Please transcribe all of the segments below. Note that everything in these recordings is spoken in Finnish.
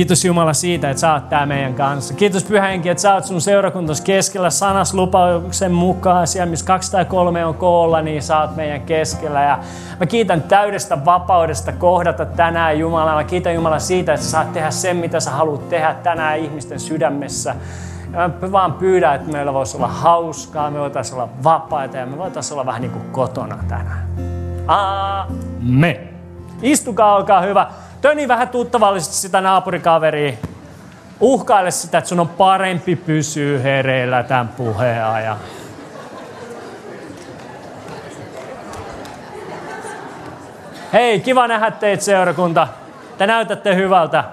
Kiitos Jumala siitä, että sä oot tää meidän kanssa. Kiitos Pyhä Henki, että sä oot sun seurakuntas keskellä sanas lupauksen mukaan. Siellä, missä kaksi tai kolme on koolla, niin sä oot meidän keskellä. Ja mä kiitän täydestä vapaudesta kohdata tänään Jumala. Mä kiitän Jumala siitä, että sä saat tehdä sen, mitä sä haluat tehdä tänään ihmisten sydämessä. Ja mä vaan pyydän, että meillä voisi olla hauskaa, me voitaisiin olla vapaita ja me voitaisiin olla vähän niin kuin kotona tänään. Amen. Istukaa, olkaa hyvä. Töni vähän tuttavallisesti sitä naapurikaveria. Uhkaile sitä, että sun on parempi pysyä hereillä tämän puheen. Hei, kiva nähdä teitä seurakunta. Te näytätte hyvältä.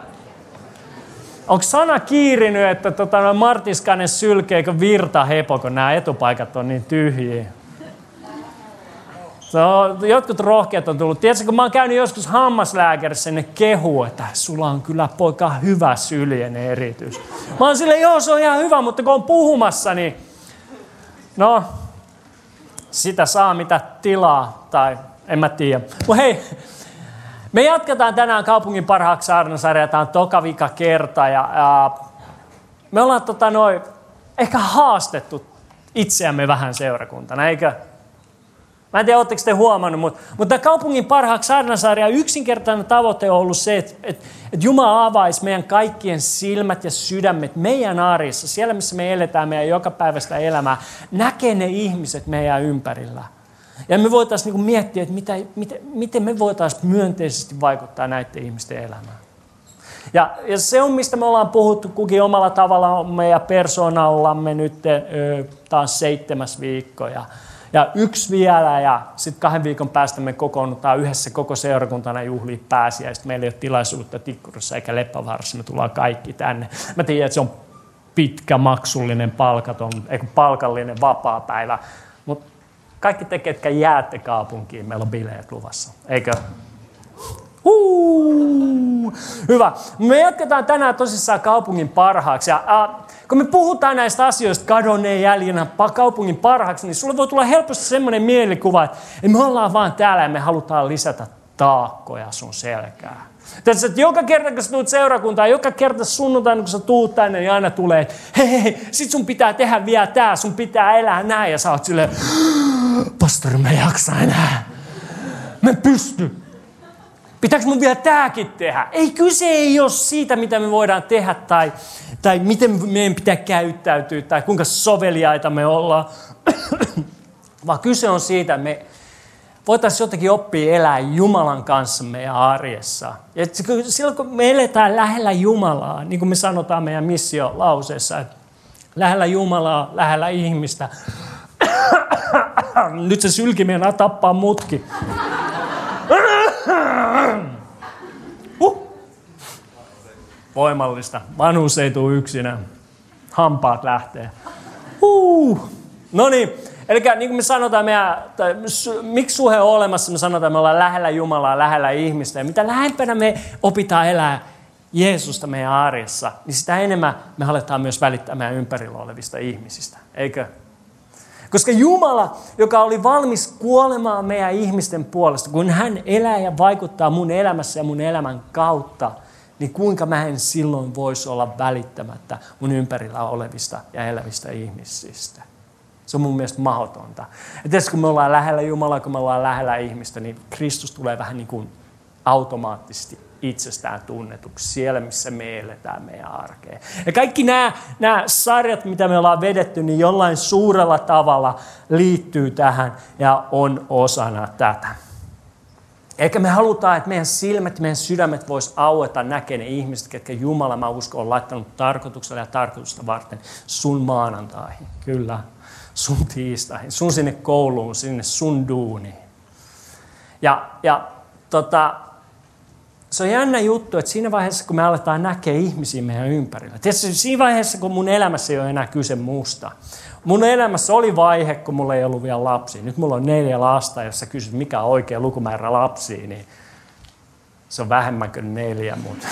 Onko sana kiirinyt, että tota, Martiskainen sylkeekö virta hepo, kun nämä etupaikat on niin tyhjiä? So, jotkut rohkeat on tullut. Tiedätkö, kun mä oon käynyt joskus hammaslääkärissä, ne kehu, että sulla on kyllä poika hyvä syljen eritys. Mä oon silleen, joo se on ihan hyvä, mutta kun on puhumassa, niin no, sitä saa mitä tilaa, tai en mä tiedä. Mutta hei, me jatketaan tänään kaupungin parhaaksi saarnasarja, tämä on toka vika kerta, ja, ja me ollaan tota, noin, ehkä haastettu itseämme vähän seurakuntana, eikö? Mä en tiedä, oletteko te huomannut, mutta, mutta kaupungin parhaaksi saarnasarja yksinkertainen tavoite on ollut se, että, että, että Jumala avaisi meidän kaikkien silmät ja sydämet meidän arjessa, siellä missä me eletään meidän jokapäiväistä elämää, näkee ne ihmiset meidän ympärillä. Ja me voitaisiin niin miettiä, että mitä, miten, miten me voitaisiin myönteisesti vaikuttaa näiden ihmisten elämään. Ja, ja se on, mistä me ollaan puhuttu kukin omalla tavalla meidän persoonallamme nyt taas seitsemäs viikko. Ja, ja yksi vielä ja sitten kahden viikon päästä me kokoonnutaan yhdessä koko seurakuntana juhliin pääsiäistä. Meillä ei ole tilaisuutta Tikkurissa eikä Leppävaarassa, me tullaan kaikki tänne. Mä tiedän, että se on pitkä maksullinen palkaton, eikö palkallinen vapaa-päivä, mutta kaikki te, ketkä jäätte kaupunkiin, meillä on bileet luvassa, eikö? Huu, hyvä. Me jatketaan tänään tosissaan kaupungin parhaaksi. Ja, äh, kun me puhutaan näistä asioista kadonneen jäljenä kaupungin parhaaksi, niin sulle voi tulla helposti semmoinen mielikuva, että me ollaan vaan täällä ja me halutaan lisätä taakkoja sun selkää. Tässä, että joka kerta, kun sä tuut seurakuntaan, joka kerta sunnuntaina, kun sä tuut tänne, niin aina tulee, että hei, hei, sit sun pitää tehdä vielä tää, sun pitää elää näin. Ja sä oot silleen, pastori, mä jaksa enää. Mä pysty. Pitääkö mun vielä tääkin tehdä? Ei kyse ei ole siitä, mitä me voidaan tehdä tai, tai miten meidän pitää käyttäytyä tai kuinka soveliaita me ollaan. Vaan kyse on siitä, että me voitaisiin jotenkin oppia elää Jumalan kanssa meidän arjessa. Ja silloin kun me eletään lähellä Jumalaa, niin kuin me sanotaan meidän missio-lauseessa, että lähellä Jumalaa, lähellä ihmistä. Nyt se sylkimien tappaa mutki. Huh. Voimallista. Vanhus ei tule yksinään. Hampaat lähtee. Huh. No niin, eli niin kuin me sanotaan, meidän, tai, miksi suhe on olemassa, me sanotaan, me ollaan lähellä Jumalaa, lähellä ihmistä. Ja mitä lähempänä me opitaan elää Jeesusta meidän arjessa, niin sitä enemmän me aletaan myös välittää meidän ympärillä olevista ihmisistä. Eikö? Koska Jumala, joka oli valmis kuolemaan meidän ihmisten puolesta, kun hän elää ja vaikuttaa mun elämässä ja mun elämän kautta, niin kuinka mä en silloin voisi olla välittämättä mun ympärillä olevista ja elävistä ihmisistä. Se on mun mielestä mahdotonta. Että kun me ollaan lähellä Jumalaa, kun me ollaan lähellä ihmistä, niin Kristus tulee vähän niin kuin automaattisesti itsestään tunnetuksi siellä, missä me eletään meidän arkeen. Ja kaikki nämä, nämä sarjat, mitä me ollaan vedetty, niin jollain suurella tavalla liittyy tähän ja on osana tätä. Eikä me halutaan, että meidän silmät, meidän sydämet vois aueta näkee ne ihmiset, ketkä Jumala, mä uskon, on laittanut tarkoituksella ja tarkoitusta varten sun maanantaihin. Kyllä, sun tiistaihin, sun sinne kouluun, sinne sun duuniin. Ja, ja tota, se on jännä juttu, että siinä vaiheessa, kun me aletaan näkeä ihmisiä meidän ympärillä. Tietysti siinä vaiheessa, kun mun elämässä ei ole enää kyse muusta. Mun elämässä oli vaihe, kun mulla ei ollut vielä lapsia. Nyt mulla on neljä lasta, jos sä kysyt, mikä on oikea lukumäärä lapsia, niin se on vähemmän kuin neljä, mutta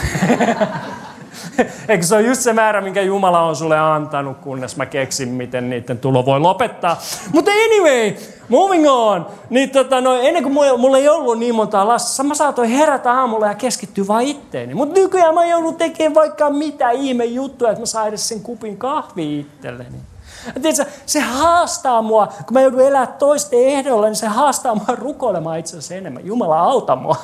Eikö se ole just se määrä, minkä Jumala on sulle antanut, kunnes mä keksin, miten niiden tulo voi lopettaa. Mutta anyway, moving on. Niin tota, no, ennen kuin mulla, ei ollut niin monta lasta, mä saatoin herätä aamulla ja keskittyä vain itteeni. Mutta nykyään mä joudun tekemään vaikka mitä ihme juttuja, että mä saan edes sen kupin kahvi itselleni. Tiedätkö, se haastaa mua, kun mä joudun elää toisten ehdolla, niin se haastaa mua rukoilemaan itse asiassa enemmän. Jumala auta mua.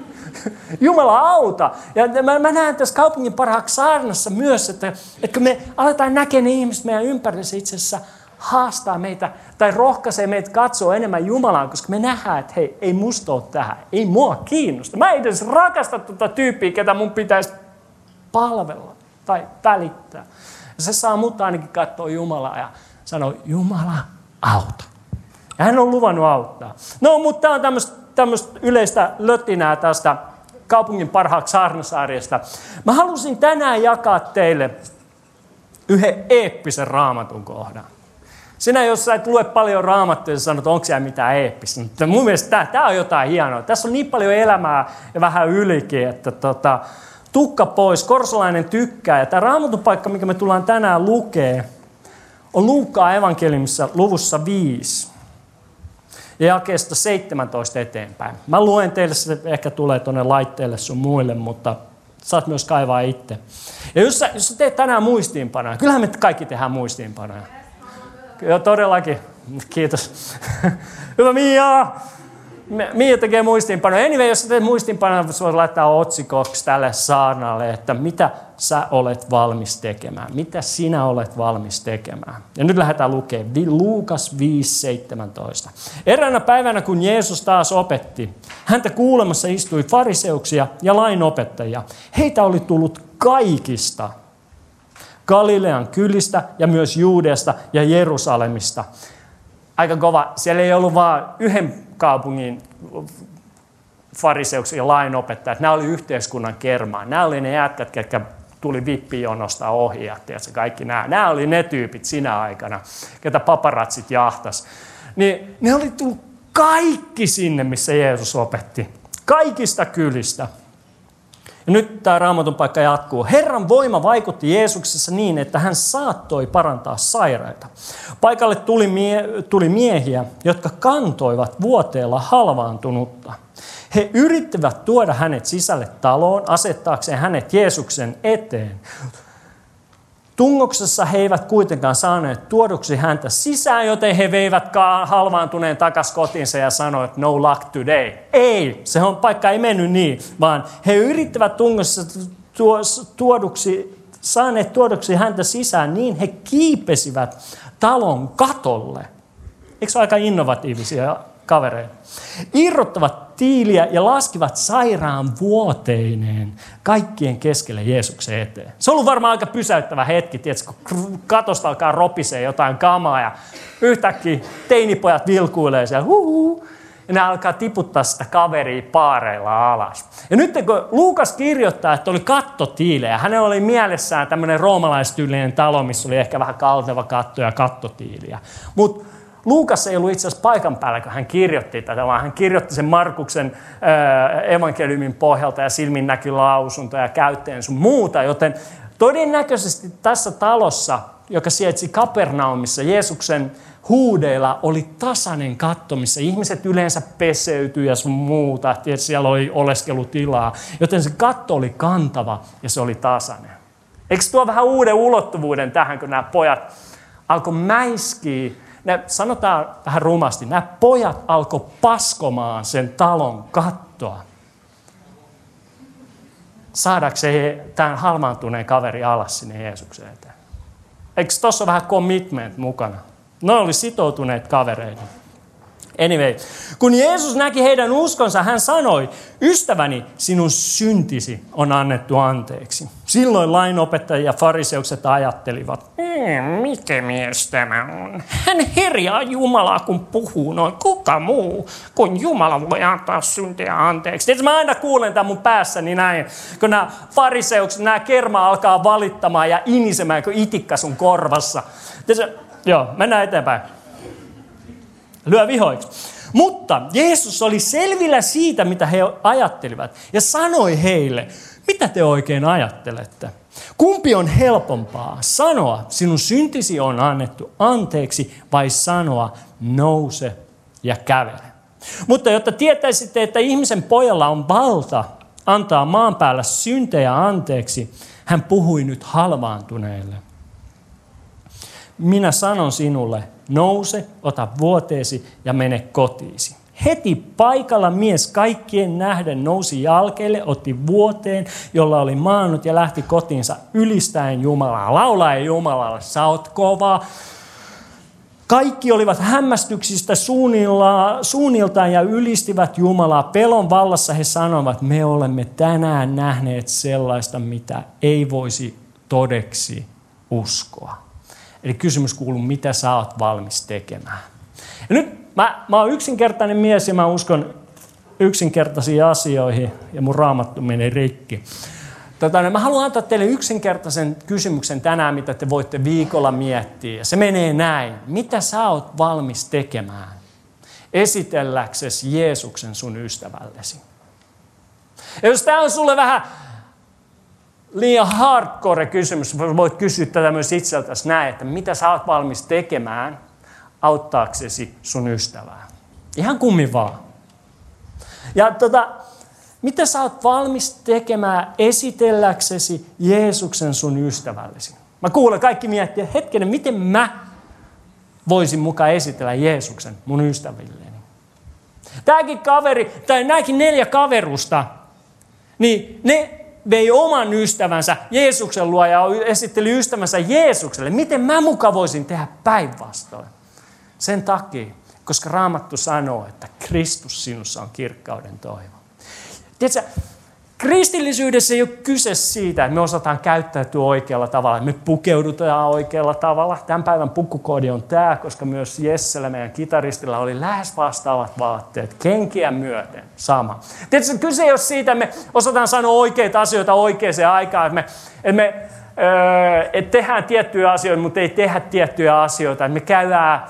Jumala auta. Ja mä, mä näen tässä kaupungin parhaaksi saarnassa myös, että, että kun me aletaan näkemään ne ihmiset meidän ympärillä, se itse asiassa haastaa meitä tai rohkaisee meitä katsoa enemmän Jumalaan, koska me nähdään, että hei, ei musta ole tähän, ei mua kiinnosta. Mä en edes rakasta tuota tyyppiä, ketä mun pitäisi palvella tai välittää. Se saa mut ainakin katsoa Jumalaa ja sanoa, Jumala, auta. Ja hän on luvannut auttaa. No, mutta tämä on tämmöistä yleistä lötinää tästä kaupungin parhaaksi saarnasarjasta. Mä halusin tänään jakaa teille yhden eeppisen raamatun kohdan. Sinä, jos sä et lue paljon raamattuja, sä sanot, onko siellä mitään eeppistä. Mutta mun mielestä tämä on jotain hienoa. Tässä on niin paljon elämää ja vähän ylikin, että tota, tukka pois, korsolainen tykkää. Ja tämä raamatun paikka, mikä me tullaan tänään lukee, on Luukkaa evankeliumissa luvussa 5 ja jakeesta 17 eteenpäin. Mä luen teille, se ehkä tulee tuonne laitteelle sun muille, mutta saat myös kaivaa itse. Ja jos sä, jos sä teet tänään muistiinpanoja, kyllähän me kaikki tehdään muistiinpanoja. Joo, todellakin. Kiitos. Hyvä Mia! Mia tekee muistiinpanoja. Anyway, jos teet muistiinpanoja, voit laittaa otsikoksi tälle saarnalle, että mitä sä olet valmis tekemään. Mitä sinä olet valmis tekemään. Ja nyt lähdetään lukemaan. Luukas 5.17. Eräänä päivänä, kun Jeesus taas opetti, häntä kuulemassa istui fariseuksia ja lainopettajia. Heitä oli tullut kaikista Galilean kylistä ja myös Juudeasta ja Jerusalemista. Aika kova. Siellä ei ollut vain yhden kaupungin fariseuksia ja lainopettajat. Nämä oli yhteiskunnan kermaa. Nämä oli ne jätkät, jotka tuli vippijonosta ohi ja tiedätkö, kaikki nämä. Nämä oli ne tyypit sinä aikana, ketä paparatsit jahtas. Niin ne oli tullut kaikki sinne, missä Jeesus opetti. Kaikista kylistä. Ja nyt tämä raamatun paikka jatkuu. Herran voima vaikutti Jeesuksessa niin, että hän saattoi parantaa sairaita. Paikalle tuli, mie- tuli miehiä, jotka kantoivat vuoteella halvaantunutta. He yrittivät tuoda hänet sisälle taloon, asettaakseen hänet Jeesuksen eteen. Tungoksessa he eivät kuitenkaan saaneet tuoduksi häntä sisään, joten he veivät halvaantuneen takas kotiinsa ja sanoivat, no luck today. Ei, se on paikka ei mennyt niin, vaan he yrittävät tungoksessa tuoduksi, saaneet tuoduksi häntä sisään, niin he kiipesivät talon katolle. Eikö se ole aika innovatiivisia kavereita? Irrottavat tiiliä ja laskivat sairaan vuoteineen kaikkien keskelle Jeesuksen eteen. Se on ollut varmaan aika pysäyttävä hetki, tiedätkö, kun katosta alkaa ropisee jotain kamaa ja yhtäkkiä teinipojat vilkuilee siellä, huhu, ja ne alkaa tiputtaa sitä kaveria paareilla alas. Ja nyt kun Luukas kirjoittaa, että oli kattotiilejä, hänellä oli mielessään tämmöinen roomalaistyylinen talo, missä oli ehkä vähän kalteva katto ja kattotiiliä. Mutta Luukas ei ollut itse asiassa paikan päällä, kun hän kirjoitti tätä, vaan hän kirjoitti sen Markuksen evankeliumin pohjalta ja silmin näky lausunto ja käytteen sun muuta, joten todennäköisesti tässä talossa, joka sijaitsi Kapernaumissa, Jeesuksen huudeilla oli tasainen katto, missä ihmiset yleensä peseytyi ja sun muuta, että siellä oli oleskelutilaa, joten se katto oli kantava ja se oli tasainen. Eikö tuo vähän uuden ulottuvuuden tähän, kun nämä pojat alkoi mäiskiä ne, sanotaan vähän rumasti, nämä pojat alkoi paskomaan sen talon kattoa. Saadakseen tämän halmaantuneen kaveri alas sinne Jeesuksen eteen. Eikö tuossa vähän commitment mukana? Ne oli sitoutuneet kavereita. Anyway, kun Jeesus näki heidän uskonsa, hän sanoi, ystäväni, sinun syntisi on annettu anteeksi. Silloin lainopettajia ja fariseukset ajattelivat, Hmm, mikä mies tämä on? Hän herjaa Jumalaa, kun puhuu noin. Kuka muu kuin Jumala voi antaa syntejä anteeksi? Tietysti mä aina kuulen tämän mun päässäni näin, kun nämä fariseukset, nämä kerma alkaa valittamaan ja inisemään kuin itikka sun korvassa. Tietysti, joo, mennään eteenpäin. Lyö vihoiksi. Mutta Jeesus oli selvillä siitä, mitä he ajattelivat, ja sanoi heille, mitä te oikein ajattelette? Kumpi on helpompaa, sanoa, sinun syntisi on annettu anteeksi, vai sanoa, nouse ja kävele? Mutta jotta tietäisitte, että ihmisen pojalla on valta antaa maan päällä syntejä anteeksi, hän puhui nyt halvaantuneille. Minä sanon sinulle, nouse, ota vuoteesi ja mene kotiisi. Heti paikalla mies kaikkien nähden nousi jalkeille, otti vuoteen, jolla oli maannut ja lähti kotiinsa ylistäen Jumalaa. Laulaen Jumalalle, sä oot kova. Kaikki olivat hämmästyksistä suunniltaan ja ylistivät Jumalaa. Pelon vallassa he sanoivat, me olemme tänään nähneet sellaista, mitä ei voisi todeksi uskoa. Eli kysymys kuuluu, mitä sä oot valmis tekemään. Ja nyt mä, mä oon yksinkertainen mies ja mä uskon yksinkertaisiin asioihin ja mun raamattu menee rikki. Tota, mä haluan antaa teille yksinkertaisen kysymyksen tänään, mitä te voitte viikolla miettiä. Ja se menee näin. Mitä sä oot valmis tekemään esitelläksesi Jeesuksen sun ystävällesi? Ja jos tämä on sulle vähän liian hardcore kysymys, voit kysyä tätä myös itseltäsi näin, että mitä sä oot valmis tekemään auttaaksesi sun ystävää. Ihan kummin vaan. Ja tota, mitä sä oot valmis tekemään esitelläksesi Jeesuksen sun ystävällesi? Mä kuulen kaikki miettiä, hetkinen, miten mä voisin mukaan esitellä Jeesuksen mun ystävilleni? Tämäkin kaveri, tai nämäkin neljä kaverusta, niin ne vei oman ystävänsä Jeesuksen luo ja esitteli ystävänsä Jeesukselle. Miten mä muka voisin tehdä päinvastoin? Sen takia, koska Raamattu sanoo, että Kristus sinussa on kirkkauden toivo. Tiedätkö, Kristillisyydessä ei ole kyse siitä, että me osataan käyttäytyä oikealla tavalla, me pukeudutaan oikealla tavalla. Tämän päivän pukukoodi on tämä, koska myös Jessellä, meidän kitaristilla, oli lähes vastaavat vaatteet, kenkiä myöten, sama. Tiedätkö, kyse ei ole siitä, että me osataan sanoa oikeita asioita oikeaan aikaan, että me, että me että tehdään tiettyjä asioita, mutta ei tehdä tiettyjä asioita. Me käydään,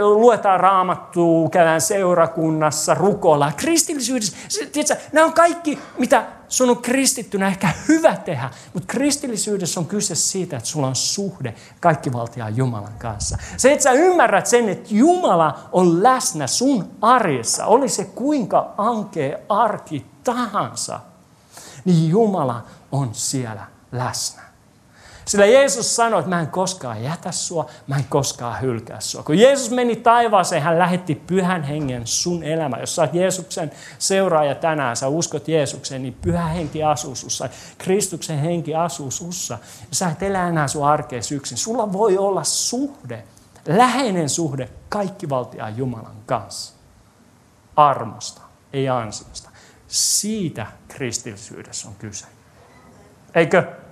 luetaan raamattua, käydään seurakunnassa, rukoillaan. Kristillisyydessä, tiedätkö, nämä on kaikki, mitä sun on kristittynä ehkä hyvä tehdä, mutta kristillisyydessä on kyse siitä, että sulla on suhde kaikkivaltiaan Jumalan kanssa. Se, että sä ymmärrät sen, että Jumala on läsnä sun arjessa, oli se kuinka ankea arki tahansa, niin Jumala on siellä läsnä. Sillä Jeesus sanoi, että mä en koskaan jätä sua, mä en koskaan hylkää sua. Kun Jeesus meni taivaaseen, hän lähetti pyhän hengen sun elämä. Jos sä oot Jeesuksen seuraaja tänään, sä uskot Jeesukseen, niin pyhä henki asuu sussa. Kristuksen henki asuu sussa. Ja sä et elä enää sun arkeessa yksin. Sulla voi olla suhde, läheinen suhde kaikkivaltiaan Jumalan kanssa. Armosta, ei ansiosta. Siitä kristillisyydessä on kyse. Eikö?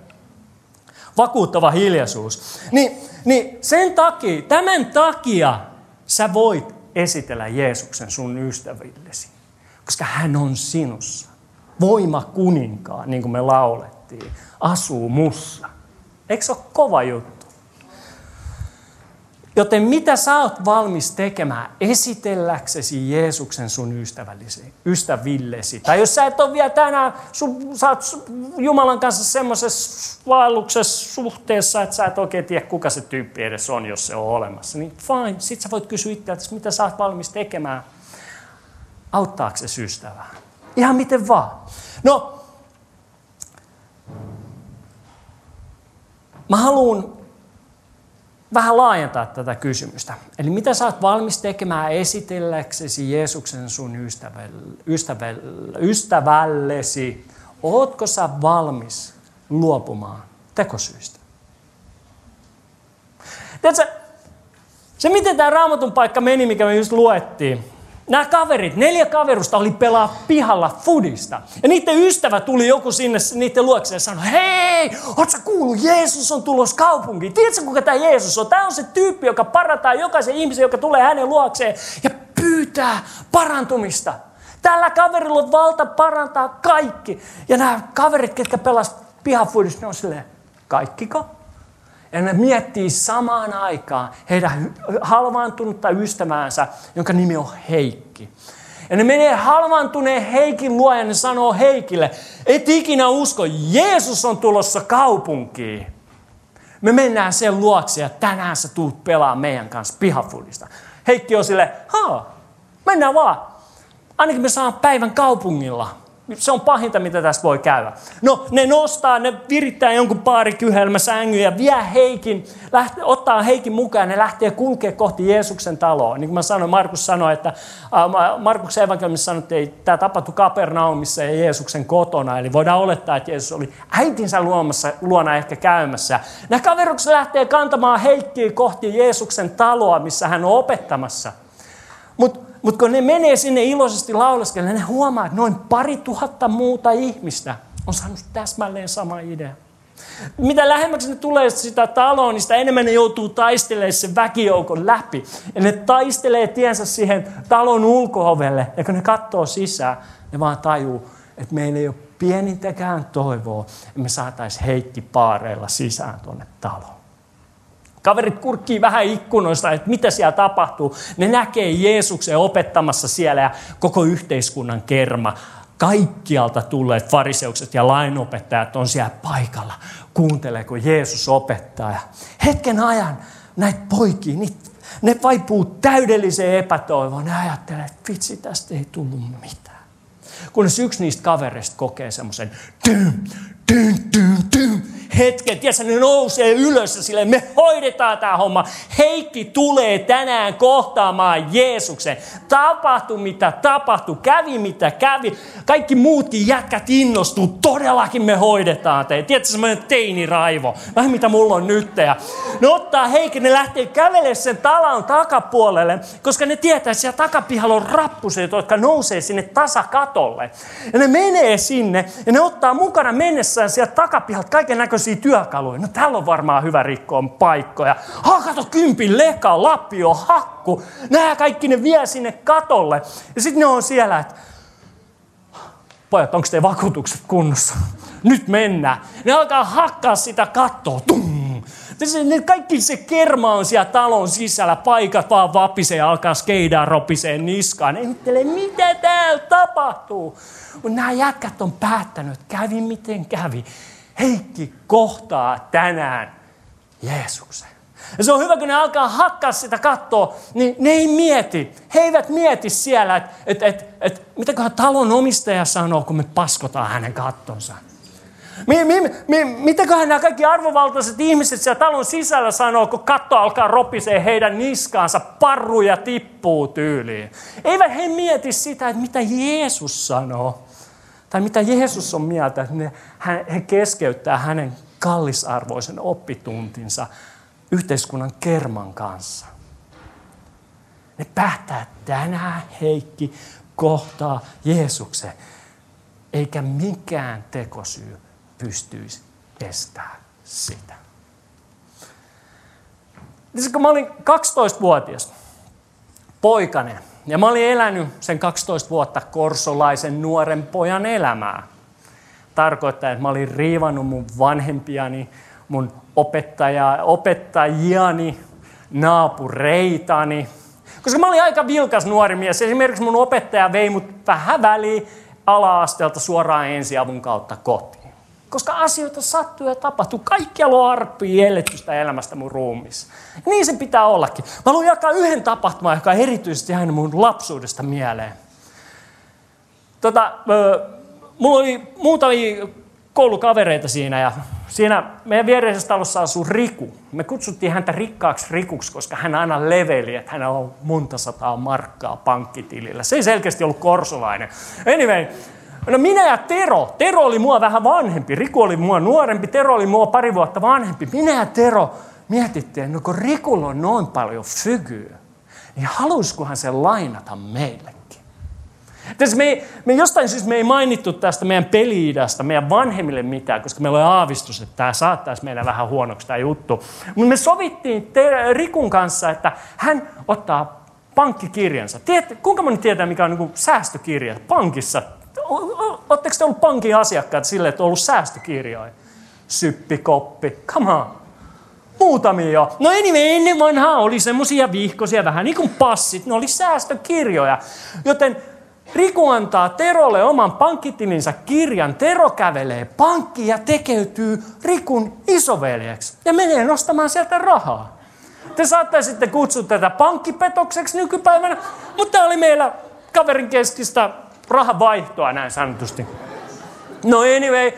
Vakuuttava hiljaisuus. Niin, niin sen takia, tämän takia sä voit esitellä Jeesuksen sun ystävillesi. Koska hän on sinussa. Voima kuninkaa, niin kuin me laulettiin, asuu mussa. Eikö se ole kova juttu? Joten mitä sä oot valmis tekemään esitelläksesi Jeesuksen sun ystävillesi? Tai jos sä et ole vielä tänään, sun, sä oot Jumalan kanssa semmoisessa vaelluksessa suhteessa, että sä et oikein tiedä, kuka se tyyppi edes on, jos se on olemassa, niin fine. Sitten sä voit kysyä itseäsi, mitä sä oot valmis tekemään auttaaksesi ystävää. Ihan miten vaan. No, mä haluan vähän laajentaa tätä kysymystä. Eli mitä sä oot valmis tekemään esitelläksesi Jeesuksen sun ystävällesi? Ootko sä valmis luopumaan tekosyistä? Tiedätkö, Se, miten tämä raamatun paikka meni, mikä me just luettiin. Nämä kaverit, neljä kaverusta oli pelaa pihalla fudista. Ja niiden ystävä tuli joku sinne niiden luokse ja sanoi, hei, oot sä kuullut, Jeesus on tulos kaupunkiin. Tiedätkö, kuka tämä Jeesus on? Tämä on se tyyppi, joka parantaa jokaisen ihmisen, joka tulee hänen luokseen ja pyytää parantumista. Tällä kaverilla on valta parantaa kaikki. Ja nämä kaverit, ketkä pelasivat pihafudista, ne on silleen, kaikkiko? Ja ne miettii samaan aikaan heidän halvaantunutta ystäväänsä, jonka nimi on Heikki. Ja ne menee halvaantuneen Heikin luo ja ne sanoo Heikille, et ikinä usko, Jeesus on tulossa kaupunkiin. Me mennään sen luokse ja tänään sä tuut pelaa meidän kanssa pihafudista. Heikki on sille, haa, mennään vaan. Ainakin me saan päivän kaupungilla. Se on pahinta, mitä tästä voi käydä. No, ne nostaa, ne virittää jonkun paarikyhelmä sängyn ja vie Heikin, lähtee, ottaa Heikin mukaan ja ne lähtee kulkea kohti Jeesuksen taloa. Niin kuin mä sanoin, Markus sanoi, että äh, Markuksen evankeliumissa sanoi, että ei, tämä tapahtui Kapernaumissa ja Jeesuksen kotona. Eli voidaan olettaa, että Jeesus oli äitinsä luomassa, luona ehkä käymässä. Nämä kaverukset lähtee kantamaan Heikkiä kohti Jeesuksen taloa, missä hän on opettamassa. Mutta mutta kun ne menee sinne iloisesti laulaskelle, ne huomaa, että noin pari tuhatta muuta ihmistä on saanut täsmälleen sama idea. Mitä lähemmäksi ne tulee sitä taloa, niin sitä enemmän ne joutuu taistelemaan sen väkijoukon läpi. Ja ne taistelee tiensä siihen talon ulkoovelle. Ja kun ne katsoo sisään, ne vaan tajuu, että meillä ei ole pienintäkään toivoa, että me saataisiin Heikki paareilla sisään tuonne taloon. Kaverit kurkkii vähän ikkunoista, että mitä siellä tapahtuu. Ne näkee Jeesuksen opettamassa siellä ja koko yhteiskunnan kerma. Kaikkialta tulleet fariseukset ja lainopettajat on siellä paikalla. Kuuntelee, kun Jeesus opettaa. Ja hetken ajan näitä poikia, ne vaipuu täydelliseen epätoivoon. Ne ajattelee, että vitsi, tästä ei tullut mitään. Kunnes yksi niistä kavereista kokee semmoisen tyn, tyn, tyn, hetken, tiedätkö, ne nousee ylös ja sille me hoidetaan tämä homma. Heikki tulee tänään kohtaamaan Jeesuksen. Tapahtui mitä tapahtui, kävi mitä kävi. Kaikki muutkin jätkät innostuu, todellakin me hoidetaan teitä. Tiedätkö, semmoinen teiniraivo, vähän mitä mulla on nyt. Ja ne ottaa Heikki, ne lähtee kävelemään sen talon takapuolelle, koska ne tietää, että siellä takapihalla on rappuset, jotka nousee sinne tasakatolle. Ja ne menee sinne ja ne ottaa mukana mennessään sieltä takapihalta kaiken näköisiä työkaluja. No täällä on varmaan hyvä rikkoa paikkoja. Ha, kato, kympin leka, lapio, hakku. Nää kaikki ne vie sinne katolle. Ja sitten ne on siellä, että pojat, onko te vakuutukset kunnossa? Nyt mennään. Ne alkaa hakkaa sitä kattoa. Tum! Kaikki se kerma on siellä talon sisällä, paikat vaan vapisee alkaa skeidaa ropiseen niskaan. Ihmettelee, mitä täällä tapahtuu. Mutta nämä jätkät on päättänyt, kävi miten kävi. Heikki kohtaa tänään Jeesuksen. Ja se on hyvä, kun ne alkaa hakkaa sitä kattoa, niin ne ei mieti. He eivät mieti siellä, että et, et, et, mitäköhän talon omistaja sanoo, kun me paskotaan hänen kattonsa. Mi, mi, mi, mitäköhän nämä kaikki arvovaltaiset ihmiset siellä talon sisällä sanoo, kun katto alkaa ropisee heidän niskaansa, parruja tippuu tyyliin. Eivät he mieti sitä, että mitä Jeesus sanoo. Tai mitä Jeesus on mieltä, että ne, he keskeyttää hänen kallisarvoisen oppituntinsa yhteiskunnan kerman kanssa. Ne päättää, tänään Heikki kohtaa Jeesuksen, eikä mikään tekosyy pystyisi estämään sitä. Kun mä olin 12-vuotias poikainen, ja mä olin elänyt sen 12 vuotta korsolaisen nuoren pojan elämää. Tarkoittaa, että mä olin riivannut mun vanhempiani, mun opettaja, opettajiani, naapureitani. Koska mä olin aika vilkas nuori mies. Esimerkiksi mun opettaja vei mut vähän väliin ala-asteelta suoraan ensiavun kautta kotiin. Koska asioita sattuu ja tapahtuu. Kaikkialla on arppia ellettystä elämästä mun ruumissa. Ja niin se pitää ollakin. Mä haluan jakaa yhden tapahtuman, joka on erityisesti jäänyt mun lapsuudesta mieleen. Tota, mulla oli muutamia koulukavereita siinä ja siinä meidän viereisessä talossa asuu Riku. Me kutsuttiin häntä rikkaaksi Rikuksi, koska hän aina leveli, että hänellä on monta sataa markkaa pankkitilillä. Se ei selkeästi ollut korsolainen. Anyway, No minä ja Tero. Tero oli mua vähän vanhempi. Riku oli mua nuorempi. Tero oli mua pari vuotta vanhempi. Minä ja Tero mietittiin, että no kun Rikulla on noin paljon fygyä, niin haluaisikohan se lainata meillekin? Tässä me, me jostain syystä me ei mainittu tästä meidän peli meidän vanhemmille mitään, koska meillä oli aavistus, että tämä saattaisi meidän vähän huonoksi tämä juttu. Mutta me sovittiin te, Rikun kanssa, että hän ottaa pankkikirjansa. Tiedätte, kuinka moni tietää, mikä on niin säästökirja pankissa? Oletteko te ollut pankin asiakkaat silleen, että on ollut säästökirjoja? Syppikoppi, come on. Muutamia. No anyway, ennen vanhaa oli semmoisia vihkosia, vähän niin kuin passit. Ne oli säästökirjoja. Joten Riku antaa Terolle oman pankkitilinsä kirjan. Tero kävelee pankkiin ja tekeytyy Rikun isoveljeksi ja menee nostamaan sieltä rahaa. Te saattaisitte kutsua tätä pankkipetokseksi nykypäivänä, mutta tämä oli meillä kaverin keskistä rahavaihtoa näin sanotusti. No anyway,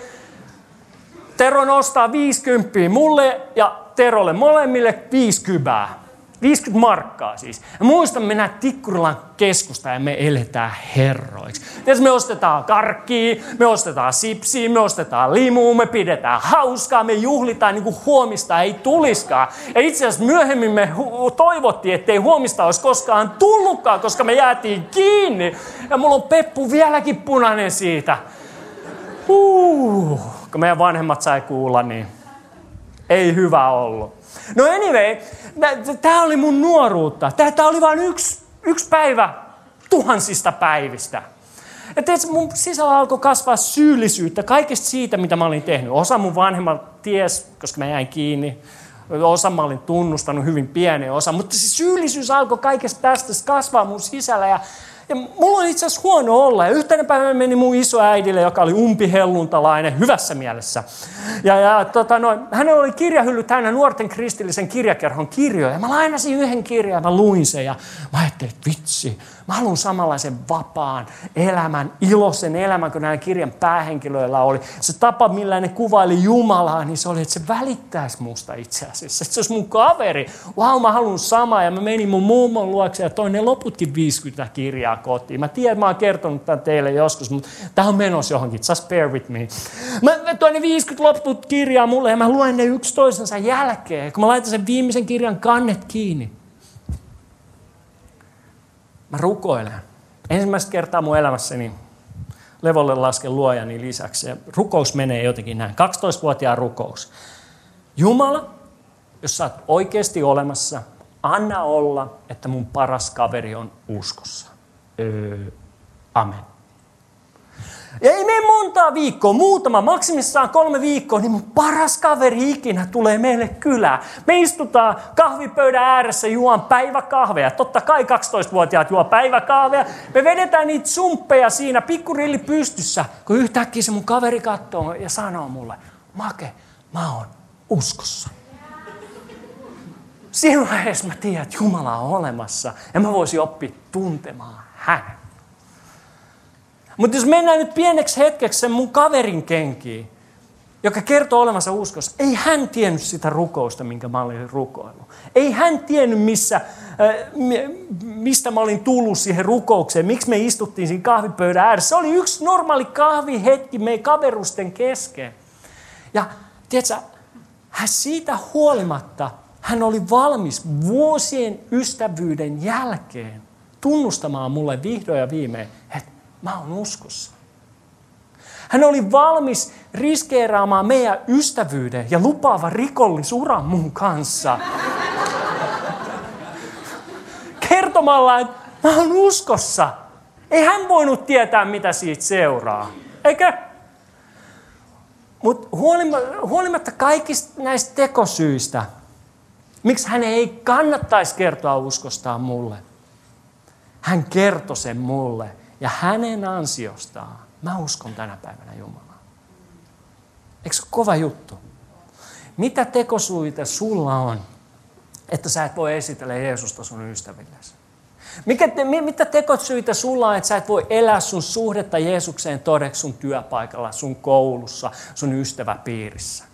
Tero nostaa 50 mulle ja Terolle molemmille 50. 50 markkaa siis. Ja muistan mennä Tikkurilan keskusta ja me eletään herroiksi. Tietysti me ostetaan karkkia, me ostetaan sipsiä, me ostetaan limua, me pidetään hauskaa, me juhlitaan niin kuin huomista ei tuliskaan. Ja itse asiassa myöhemmin me hu- toivottiin, ettei huomista olisi koskaan tullutkaan, koska me jäätiin kiinni. Ja mulla on peppu vieläkin punainen siitä. Uh, kun meidän vanhemmat sai kuulla, niin ei hyvä ollut. No anyway, tämä oli mun nuoruutta. Tämä oli vain yksi, yksi päivä tuhansista päivistä. Ja teet, mun sisällä alkoi kasvaa syyllisyyttä kaikesta siitä, mitä mä olin tehnyt. Osa mun vanhemmat ties, koska mä jäin kiinni. Osa mä olin tunnustanut hyvin pienen osa. Mutta se syyllisyys alkoi kaikesta tästä kasvaa mun sisällä. Ja ja mulla on itse asiassa huono olla. Ja yhtenä päivänä meni mun isoäidille, joka oli umpihelluntalainen hyvässä mielessä. Ja, ja tota, hänellä oli kirjahylly täynnä nuorten kristillisen kirjakerhon kirjoja. Mä lainasin yhden kirjan ja mä luin sen ja mä ajattelin, että vitsi, Mä haluan samanlaisen vapaan elämän, iloisen elämän, kun näillä kirjan päähenkilöillä oli. Se tapa, millä ne kuvaili Jumalaa, niin se oli, että se välittäisi musta itse asiassa. Että se olisi mun kaveri. Wow, mä haluan samaa. Ja mä menin mun mummon luokse ja toin ne loputkin 50 kirjaa kotiin. Mä tiedän, mä oon kertonut tämän teille joskus, mutta tämä on menossa johonkin. Just bear with me. Mä, mä toin ne 50 loput kirjaa mulle ja mä luen ne yksi toisensa jälkeen. Kun mä laitan sen viimeisen kirjan kannet kiinni, Mä rukoilen. Ensimmäistä kertaa mun elämässäni levolle lasken luojani lisäksi. Ja rukous menee jotenkin näin. 12-vuotiaan rukous. Jumala, jos sä oot oikeasti olemassa, anna olla, että mun paras kaveri on uskossa. Öö, amen. Ja ei mene montaa viikkoa, muutama, maksimissaan kolme viikkoa, niin mun paras kaveri ikinä tulee meille kylään. Me istutaan kahvipöydän ääressä, juon päiväkahveja. Totta kai 12-vuotiaat juo päiväkahveja. Me vedetään niitä sumppeja siinä, pikkurilli pystyssä, kun yhtäkkiä se mun kaveri katsoo ja sanoo mulle, Make, mä oon uskossa. Siinä vaiheessa mä tiedän, että Jumala on olemassa ja mä voisin oppia tuntemaan hänet. Mutta jos mennään nyt pieneksi hetkeksi sen mun kaverin kenkiin, joka kertoo olevansa uskossa, ei hän tiennyt sitä rukousta, minkä mä olin rukoillut. Ei hän tiennyt, missä, äh, mistä mä olin tullut siihen rukoukseen, miksi me istuttiin siinä kahvipöydän ääressä. Se oli yksi normaali kahvihetki meidän kaverusten kesken. Ja tiedätkö, hän siitä huolimatta, hän oli valmis vuosien ystävyyden jälkeen tunnustamaan mulle vihdoin ja viimein, että Mä oon uskossa. Hän oli valmis riskeeraamaan meidän ystävyyden ja lupaava rikollisuran mun kanssa. Kertomalla, että mä oon uskossa. Ei hän voinut tietää, mitä siitä seuraa. Eikö? Mutta huolimatta kaikista näistä tekosyistä, miksi hän ei kannattaisi kertoa uskostaan mulle, hän kertoi sen mulle ja hänen ansiostaan mä uskon tänä päivänä Jumalaa. Eikö se ole kova juttu? Mitä tekosuita sulla on, että sä et voi esitellä Jeesusta sun ystävillesi? Mikä te, mitä tekosyitä sulla on, että sä et voi elää sun suhdetta Jeesukseen todeksi sun työpaikalla, sun koulussa, sun ystäväpiirissä?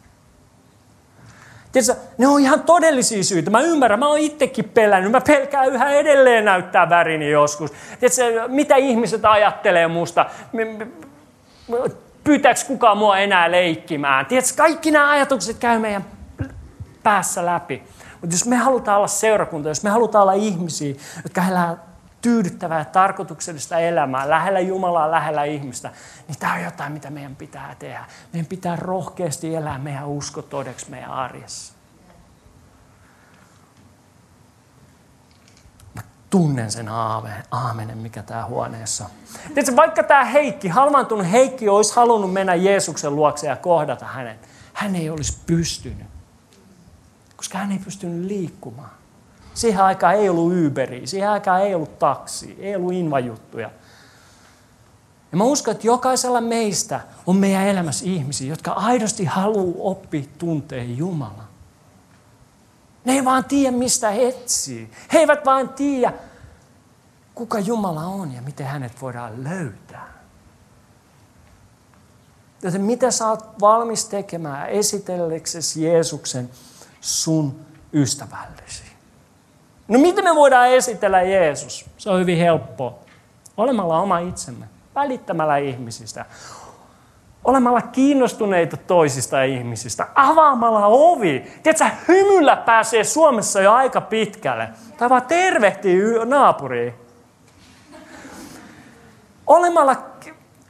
Tiedätkö, ne on ihan todellisia syitä. Mä ymmärrän, mä oon itsekin pelännyt. Mä pelkään yhä edelleen näyttää värini joskus. Tiedätkö, mitä ihmiset ajattelee musta? Pyytääkö kukaan mua enää leikkimään? Tiedätkö, kaikki nämä ajatukset käy meidän päässä läpi. Mutta jos me halutaan olla seurakunta, jos me halutaan olla ihmisiä, jotka elää tyydyttävää ja tarkoituksellista elämää, lähellä Jumalaa, lähellä ihmistä, niin tämä on jotain, mitä meidän pitää tehdä. Meidän pitää rohkeasti elää meidän usko todeksi meidän arjessa. Mä tunnen sen aameen, aamenen, mikä tämä huoneessa on. Tiedätkö, vaikka tämä Heikki, halvaantunut Heikki, olisi halunnut mennä Jeesuksen luokse ja kohdata hänen, hän ei olisi pystynyt. Koska hän ei pystynyt liikkumaan. Siihen aikaan ei ollut Uberi, siihen aikaan ei ollut taksi, ei ollut invajuttuja. Ja mä uskon, että jokaisella meistä on meidän elämässä ihmisiä, jotka aidosti haluaa oppia tuntee Jumalan. Ne ei vaan tiedä, mistä etsii. He eivät vaan tiedä, kuka Jumala on ja miten hänet voidaan löytää. Joten mitä sä oot valmis tekemään esitelleksesi Jeesuksen sun ystävällesi? No miten me voidaan esitellä Jeesus? Se on hyvin helppoa. Olemalla oma itsemme, välittämällä ihmisistä, olemalla kiinnostuneita toisista ihmisistä, avaamalla ovi. Tiedätkö, hymyllä pääsee Suomessa jo aika pitkälle. Tai vaan tervehtii naapuriin. Olemalla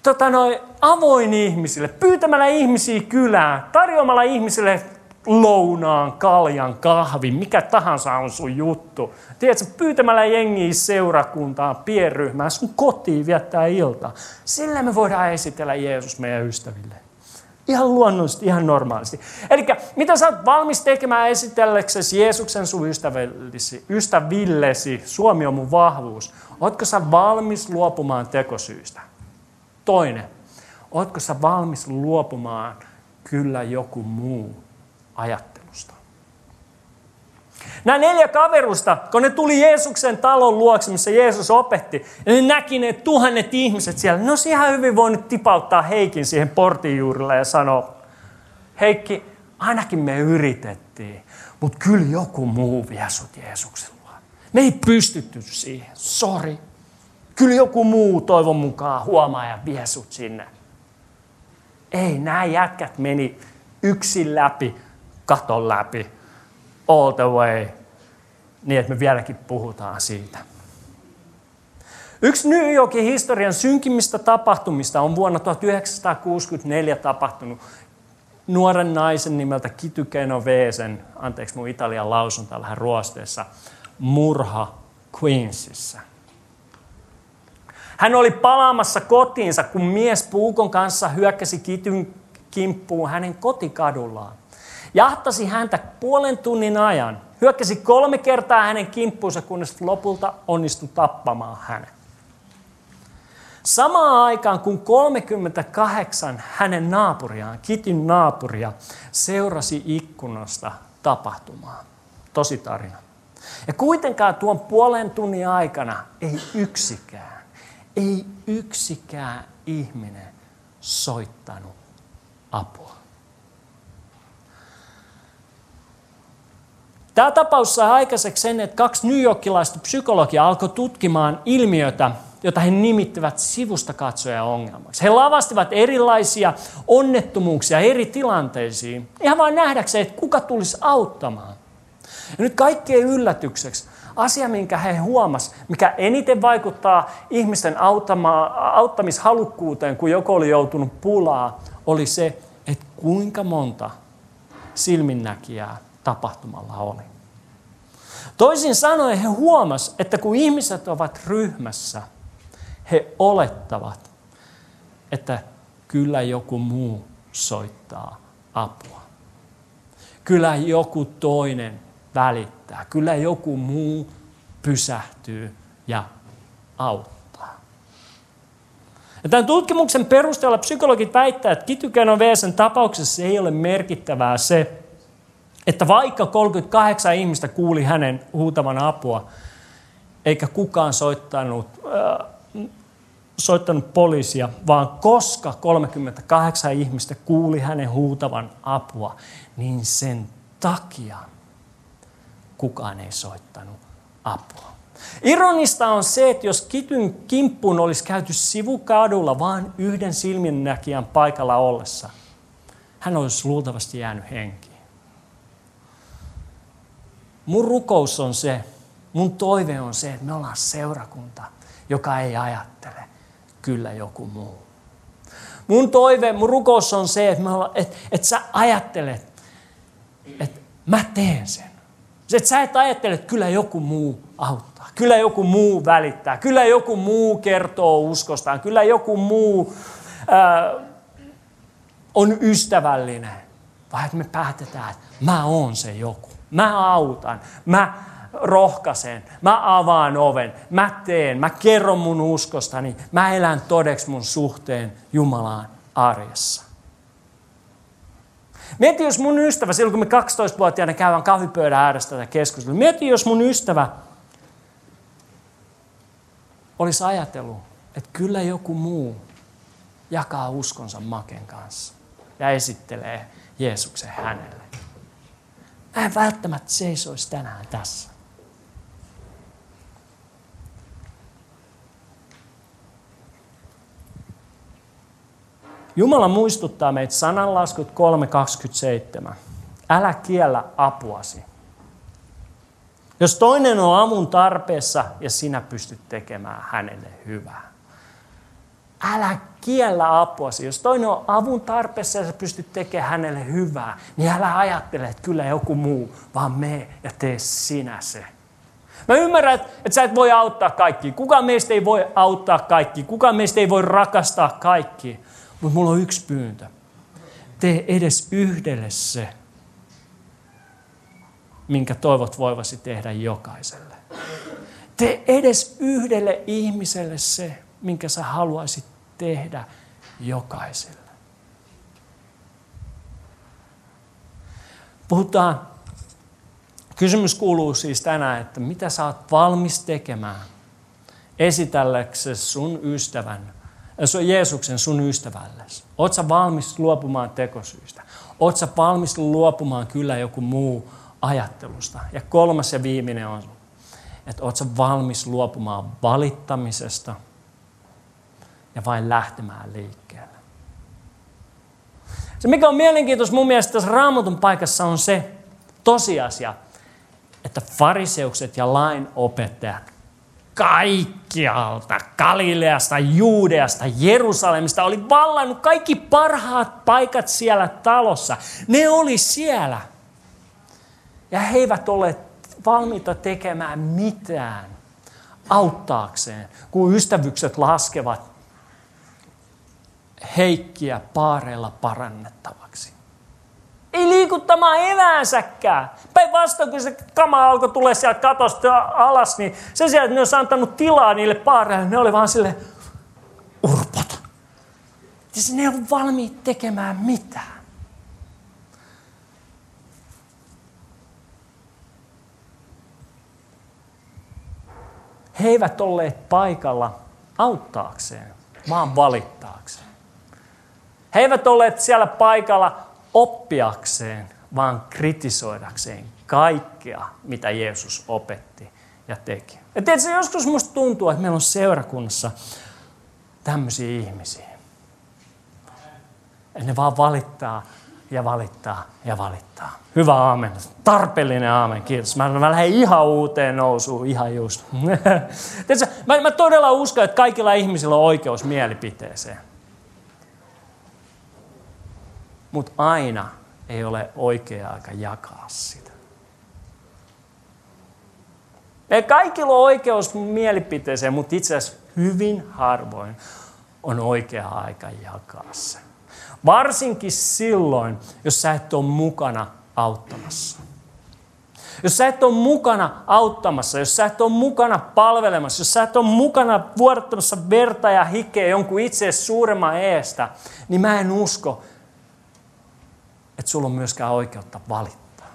tota, noi, avoin ihmisille, pyytämällä ihmisiä kylään, tarjoamalla ihmisille lounaan, kaljan, kahvin, mikä tahansa on sun juttu. Tiedätkö, pyytämällä jengiä seurakuntaan, pienryhmään, sun kotiin viettää ilta. Sillä me voidaan esitellä Jeesus meidän ystäville. Ihan luonnollisesti, ihan normaalisti. Eli mitä sä oot valmis tekemään esitelleksesi Jeesuksen sun ystävillesi, ystävillesi, Suomi on mun vahvuus. Ootko sä valmis luopumaan tekosyistä? Toinen, ootko sä valmis luopumaan kyllä joku muu ajattelusta. Nämä neljä kaverusta, kun ne tuli Jeesuksen talon luokse, missä Jeesus opetti, ja ne näki ne tuhannet ihmiset siellä, ne olisi ihan hyvin voinut tipauttaa Heikin siihen portin juurille ja sanoa, Heikki, ainakin me yritettiin, mutta kyllä joku muu vie sut Jeesuksen luo. Me ei pystytty siihen, sori. Kyllä joku muu toivon mukaan huomaa ja vie sut sinne. Ei, nämä jätkät meni yksin läpi katon läpi, all the way, niin että me vieläkin puhutaan siitä. Yksi New Yorkin historian synkimmistä tapahtumista on vuonna 1964 tapahtunut nuoren naisen nimeltä Kitu Genovesen, anteeksi mun italian lausunta vähän ruosteessa, murha Queensissa. Hän oli palaamassa kotiinsa, kun mies puukon kanssa hyökkäsi Kityn kimppuun hänen kotikadullaan jahtasi häntä puolen tunnin ajan, hyökkäsi kolme kertaa hänen kimppuunsa, kunnes lopulta onnistui tappamaan hänen. Samaan aikaan kun 38 hänen naapuriaan, Kitin naapuria, seurasi ikkunasta tapahtumaa. Tosi tarina. Ja kuitenkaan tuon puolen tunnin aikana ei yksikään, ei yksikään ihminen soittanut apua. Tämä tapaus sai aikaiseksi sen, että kaksi New Yorkilaista psykologia alkoi tutkimaan ilmiötä, jota he nimittivät sivusta katsoja ongelmaksi. He lavastivat erilaisia onnettomuuksia eri tilanteisiin, ihan vain nähdäkseen, että kuka tulisi auttamaan. Ja nyt kaikkien yllätykseksi asia, minkä he huomas, mikä eniten vaikuttaa ihmisten auttamishalukkuuteen, kun joku oli joutunut pulaa, oli se, että kuinka monta silminnäkijää tapahtumalla oli. Toisin sanoen he huomas, että kun ihmiset ovat ryhmässä, he olettavat, että kyllä joku muu soittaa apua. Kyllä joku toinen välittää. Kyllä joku muu pysähtyy ja auttaa. Ja tämän tutkimuksen perusteella psykologit väittävät, että Kitykenon Veesen tapauksessa ei ole merkittävää se, että vaikka 38 ihmistä kuuli hänen huutavan apua, eikä kukaan soittanut, äh, soittanut poliisia, vaan koska 38 ihmistä kuuli hänen huutavan apua, niin sen takia kukaan ei soittanut apua. Ironista on se, että jos kityn kimppuun olisi käyty sivukadulla vain yhden silminnäkijän paikalla ollessa, hän olisi luultavasti jäänyt henkiin. Mun rukous on se, mun toive on se, että me ollaan seurakunta, joka ei ajattele, kyllä joku muu. Mun toive, mun rukous on se, että, me ollaan, että, että sä ajattelet, että mä teen sen. Se, että sä et ajattele, että kyllä joku muu auttaa. Kyllä joku muu välittää. Kyllä joku muu kertoo uskostaan. Kyllä joku muu ää, on ystävällinen. Vaan että me päätetään, että mä oon se joku. Mä autan. Mä rohkaisen. Mä avaan oven. Mä teen. Mä kerron mun uskostani. Mä elän todeksi mun suhteen Jumalaan arjessa. Mieti, jos mun ystävä, silloin kun me 12-vuotiaana käydään kahvipöydän äärestä tätä keskustelua, mieti, jos mun ystävä olisi ajatellut, että kyllä joku muu jakaa uskonsa Maken kanssa ja esittelee Jeesuksen hänelle. Mä en välttämättä seisoisi tänään tässä. Jumala muistuttaa meitä sananlaskut 3.27. Älä kiellä apuasi. Jos toinen on avun tarpeessa ja sinä pystyt tekemään hänelle hyvää. Älä kiellä apuasi. Jos toinen on avun tarpeessa ja sä pystyt tekemään hänelle hyvää, niin älä ajattele, että kyllä joku muu, vaan me ja tee sinä se. Mä ymmärrän, että sä et voi auttaa kaikki. Kukaan meistä ei voi auttaa kaikki. Kukaan meistä ei voi rakastaa kaikki. Mutta mulla on yksi pyyntö. Tee edes yhdelle se, minkä toivot voivasi tehdä jokaiselle. Tee edes yhdelle ihmiselle se, minkä sä haluaisit tehdä jokaiselle. Puhutaan, kysymys kuuluu siis tänään, että mitä sä oot valmis tekemään esitälleksesi sun ystävän se on Jeesuksen sun ystävällesi? Oot sä valmis luopumaan tekosyistä? Oot sä valmis luopumaan kyllä joku muu ajattelusta? Ja kolmas ja viimeinen on, että oot sä valmis luopumaan valittamisesta ja vain lähtemään liikkeelle. Se mikä on mielenkiintoista mun mielestä tässä raamatun paikassa on se tosiasia, että fariseukset ja lainopettajat kaikkialta, Galileasta, Juudeasta, Jerusalemista oli vallannut kaikki parhaat paikat siellä talossa. Ne oli siellä. Ja he eivät ole valmiita tekemään mitään auttaakseen, kun ystävykset laskevat heikkiä paareilla parannettavaksi. Ei liikuttamaan eväänsäkään. Päinvastoin, kun se kama alkoi tulla sieltä katosta alas, niin sen sijaan, että ne olisi antanut tilaa niille paareille, ne oli vaan sille urpot. Siis ne on valmiit tekemään mitään. He eivät olleet paikalla auttaakseen, vaan valittaakseen. He eivät olleet siellä paikalla oppiakseen, vaan kritisoidakseen kaikkea, mitä Jeesus opetti ja teki. Ja tiedätkö, joskus musta tuntuu, että meillä on seurakunnassa tämmöisiä ihmisiä. Että ne vaan valittaa ja valittaa ja valittaa. Hyvä aamen. Tarpeellinen aamen. Kiitos. Mä, mä lähden ihan uuteen nousuun. Ihan just. Tiedätkö, mä, mä todella uskon, että kaikilla ihmisillä on oikeus mielipiteeseen. Mutta aina ei ole oikea aika jakaa sitä. Me kaikilla on oikeus mielipiteeseen, mutta itse asiassa hyvin harvoin on oikea aika jakaa se. Varsinkin silloin, jos sä et ole mukana auttamassa. Jos sä et ole mukana auttamassa, jos sä et ole mukana palvelemassa, jos sä et ole mukana vuodattamassa verta ja hikeä jonkun itse suuremman eestä, niin mä en usko, että sulla on myöskään oikeutta valittaa.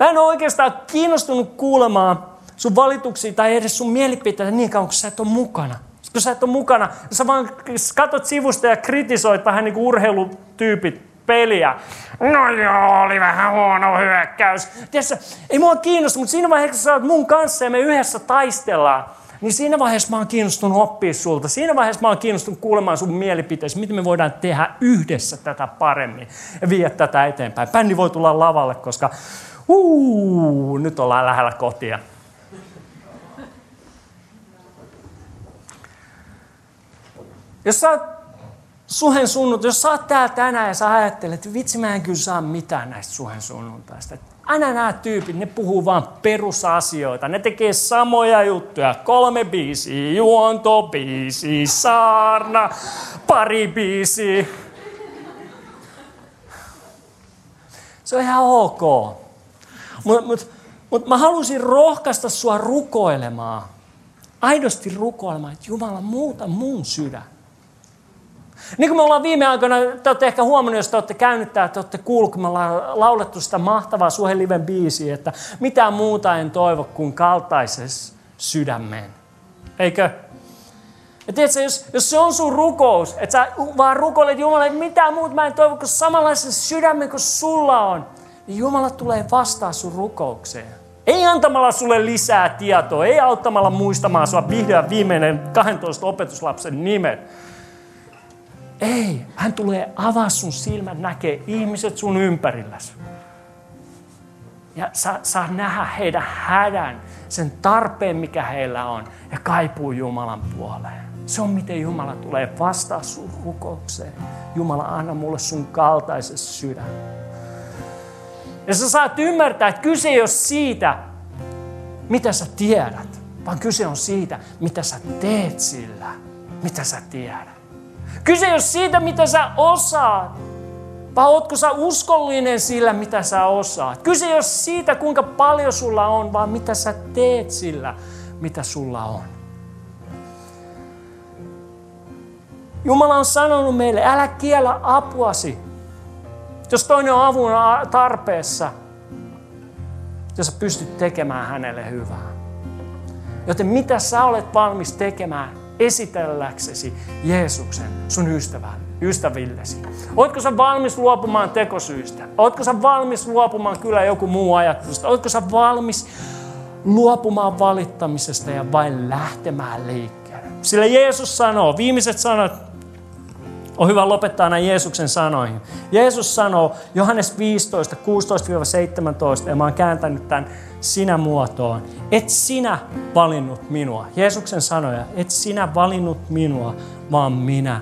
Mä en ole oikeastaan kiinnostunut kuulemaan sun valituksia tai edes sun mielipiteitä niin kauan, kun sä et ole mukana. Kun sä et ole mukana, sä vaan katot sivusta ja kritisoit vähän niin kuin urheilutyypit peliä. No joo, oli vähän huono hyökkäys. Tiedätkö, ei mua kiinnosta, mutta siinä vaiheessa sä oot mun kanssa ja me yhdessä taistellaan niin siinä vaiheessa mä oon kiinnostunut oppia sulta. Siinä vaiheessa mä oon kiinnostunut kuulemaan sun mielipiteesi, miten me voidaan tehdä yhdessä tätä paremmin ja viedä tätä eteenpäin. Bändi voi tulla lavalle, koska Huu, nyt ollaan lähellä kotia. Jos sä suhen sunnuntai, jos sä oot täällä tänään ja sä ajattelet, että vitsi mä en kyllä saa mitään näistä suhen sunnuntaista. Aina nämä tyypit, ne puhuu vaan perusasioita. Ne tekee samoja juttuja. Kolme biisiä, juontobiisi, saarna, pari biisiä. Se on ihan ok. Mutta mut, mut mä halusin rohkaista sua rukoilemaan. Aidosti rukoilemaan, että Jumala muuta mun sydän. Niin kuin me ollaan viime aikoina, te olette ehkä huomannut, jos te olette käynyt täällä, te olette kuullut, kun me ollaan laulettu sitä mahtavaa Suheliven biisiä, että mitään muuta en toivo kuin kaltaisessa sydämeen. Eikö? Ja tiedätkö, jos, jos se on sun rukous, että sä vaan rukoilet Jumalalle, että mitään muuta mä en toivo kuin samanlaisen sydämen kuin sulla on, niin Jumala tulee vastaa sun rukoukseen. Ei antamalla sulle lisää tietoa, ei auttamalla muistamaan sua vihdoin viimeinen 12 opetuslapsen nimet, ei, hän tulee avaa sun silmät, näkee ihmiset sun ympärilläsi. Ja saa, saa nähdä heidän hädän, sen tarpeen, mikä heillä on, ja kaipuu Jumalan puoleen. Se on miten Jumala tulee vastaa sun rukoukseen. Jumala, anna mulle sun kaltaisessa sydän. Ja sä saat ymmärtää, että kyse ei ole siitä, mitä sä tiedät, vaan kyse on siitä, mitä sä teet sillä, mitä sä tiedät. Kyse ei ole siitä, mitä sä osaat, vaan ootko sä uskollinen sillä, mitä sä osaat. Kyse ei ole siitä, kuinka paljon sulla on, vaan mitä sä teet sillä, mitä sulla on. Jumala on sanonut meille, älä kiellä apuasi. Jos toinen on avun tarpeessa, jos sä pystyt tekemään hänelle hyvää. Joten mitä sä olet valmis tekemään esitelläksesi Jeesuksen sun ystävän, ystävillesi? Oletko sä valmis luopumaan tekosyistä? Oletko sä valmis luopumaan kyllä joku muu ajatusta? Oletko sä valmis luopumaan valittamisesta ja vain lähtemään liikkeelle? Sillä Jeesus sanoo, viimeiset sanat on hyvä lopettaa näin Jeesuksen sanoihin. Jeesus sanoo Johannes 15, 16-17, ja mä oon kääntänyt tämän sinä muotoon. Et sinä valinnut minua. Jeesuksen sanoja, et sinä valinnut minua, vaan minä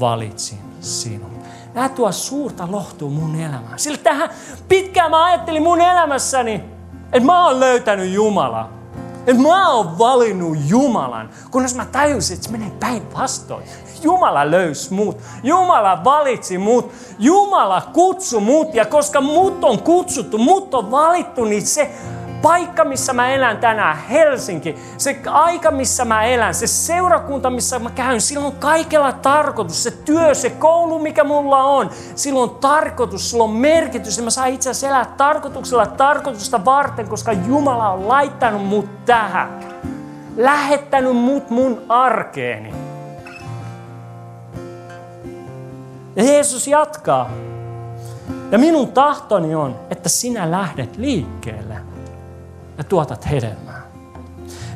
valitsin sinun. Nämä tuo suurta lohtua mun elämään. Sillä tähän pitkään mä ajattelin mun elämässäni, että mä oon löytänyt Jumalaa. Että mä oon valinnut Jumalan, kunnes mä tajusin, että se menee päinvastoin. Jumala löysi mut. Jumala valitsi mut. Jumala kutsu mut. Ja koska mut on kutsuttu, mut on valittu, niin se paikka, missä mä elän tänään, Helsinki, se aika, missä mä elän, se seurakunta, missä mä käyn, sillä on kaikella tarkoitus. Se työ, se koulu, mikä mulla on, sillä on tarkoitus, sillä on merkitys. Ja mä saan itse asiassa elää tarkoituksella tarkoitusta varten, koska Jumala on laittanut mut tähän. Lähettänyt mut mun arkeeni. Ja Jeesus jatkaa. Ja minun tahtoni on, että sinä lähdet liikkeelle ja tuotat hedelmää.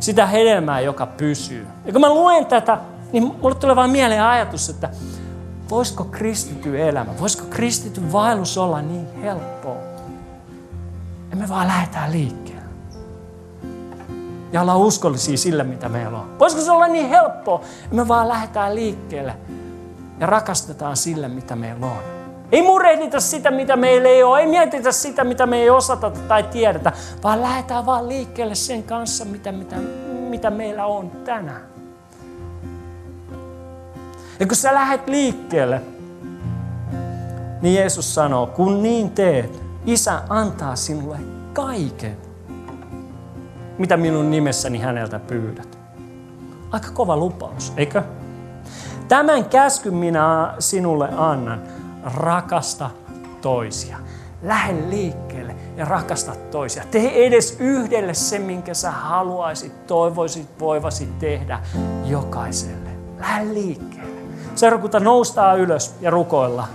Sitä hedelmää, joka pysyy. Ja kun mä luen tätä, niin mulle tulee vain mieleen ajatus, että voisiko kristity elämä, voisiko kristity vaellus olla niin helppoa, että me vaan lähdetään liikkeelle. Ja ollaan uskollisia sillä, mitä meillä on. Voisiko se olla niin helppoa, että me vaan lähdetään liikkeelle ja rakastetaan sillä, mitä meillä on. Ei murehdita sitä, mitä meillä ei ole. Ei mietitä sitä, mitä me ei osata tai tiedetä, vaan lähdetään vaan liikkeelle sen kanssa, mitä, mitä, mitä meillä on tänään. Ja kun sä lähdet liikkeelle, niin Jeesus sanoo, kun niin teet, Isä antaa sinulle kaiken, mitä minun nimessäni häneltä pyydät. Aika kova lupaus, eikö? Tämän käskyn minä sinulle annan, rakasta toisia. Lähde liikkeelle ja rakasta toisia. Tee edes yhdelle se, minkä sä haluaisit, toivoisit, voivasi tehdä jokaiselle. Lähde liikkeelle. Seurakunta noustaa ylös ja rukoilla.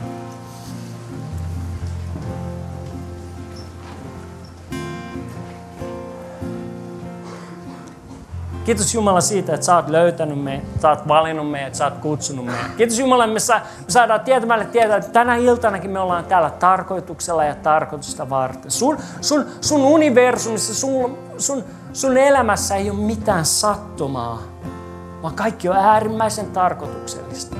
Kiitos Jumala siitä, että sä oot löytänyt meidät, sä oot valinnut meidät, sä oot kutsunut meidät. Kiitos Jumala, me, sa- me saadaan tietämälle tietää, että tänä iltanakin me ollaan täällä tarkoituksella ja tarkoitusta varten. Sun, sun, sun universumissa, sun, sun, sun elämässä ei ole mitään sattumaa, vaan kaikki on äärimmäisen tarkoituksellista.